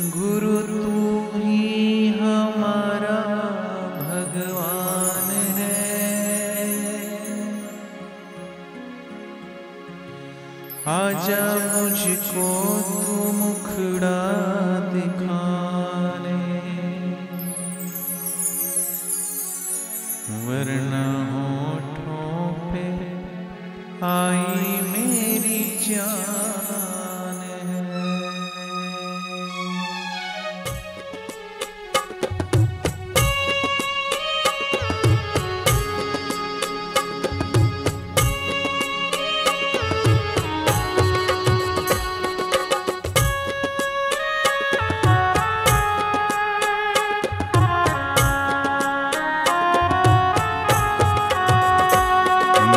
गुरु तू ही हमारा भगवान है। आजा मुझको तू मुखड़ा दिखाने। वरना होठों पे आई मेरी जान।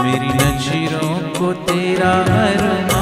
मेरी नज़रों को तेरा अरमान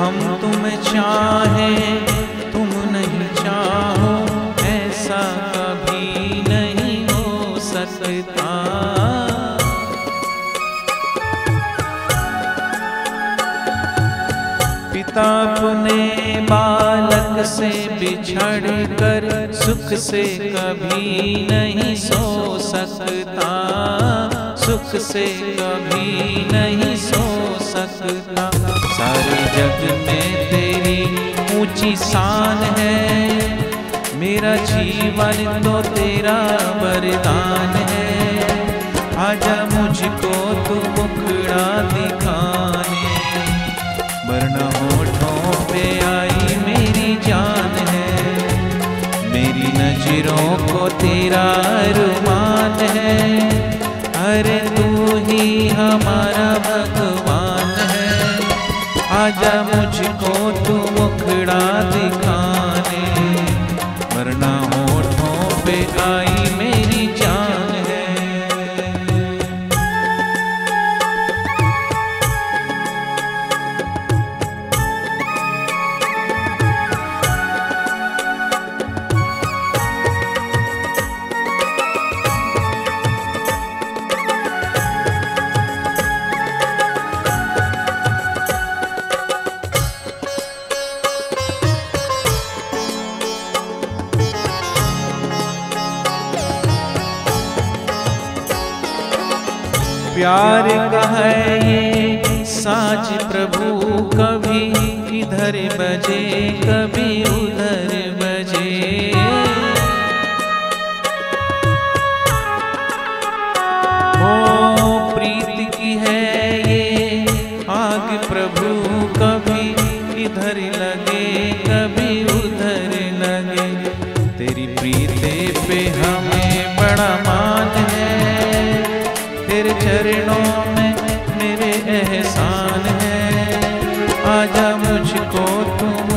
हम तुम्हें चाहें, तुम नहीं चाहो, ऐसा कभी नहीं हो सकता। पिता अपने बालक से बिछड़ कर सुख से कभी नहीं सो सकता, सुख से कभी नहीं सो सकता सारे जग में तेरी ऊँची शान है। मेरा जीवन तो तेरा वरदान है। आजा मुझको तू मुखड़ा दिखाने। वरना होठों पे आई मेरी जान है। मेरी नज़रों को तेरा रुमान है। प्यार का है ये साज प्रभु कभी इधर बजे, कभी उधर बजे। ओ प्रीत की है ये आग प्रभु कभी इधर लगे, कभी उधर लगे। तेरी प्रीते पे हमें बड़ा मान चरणों में मेरे एहसान है। आजा मुझको तुम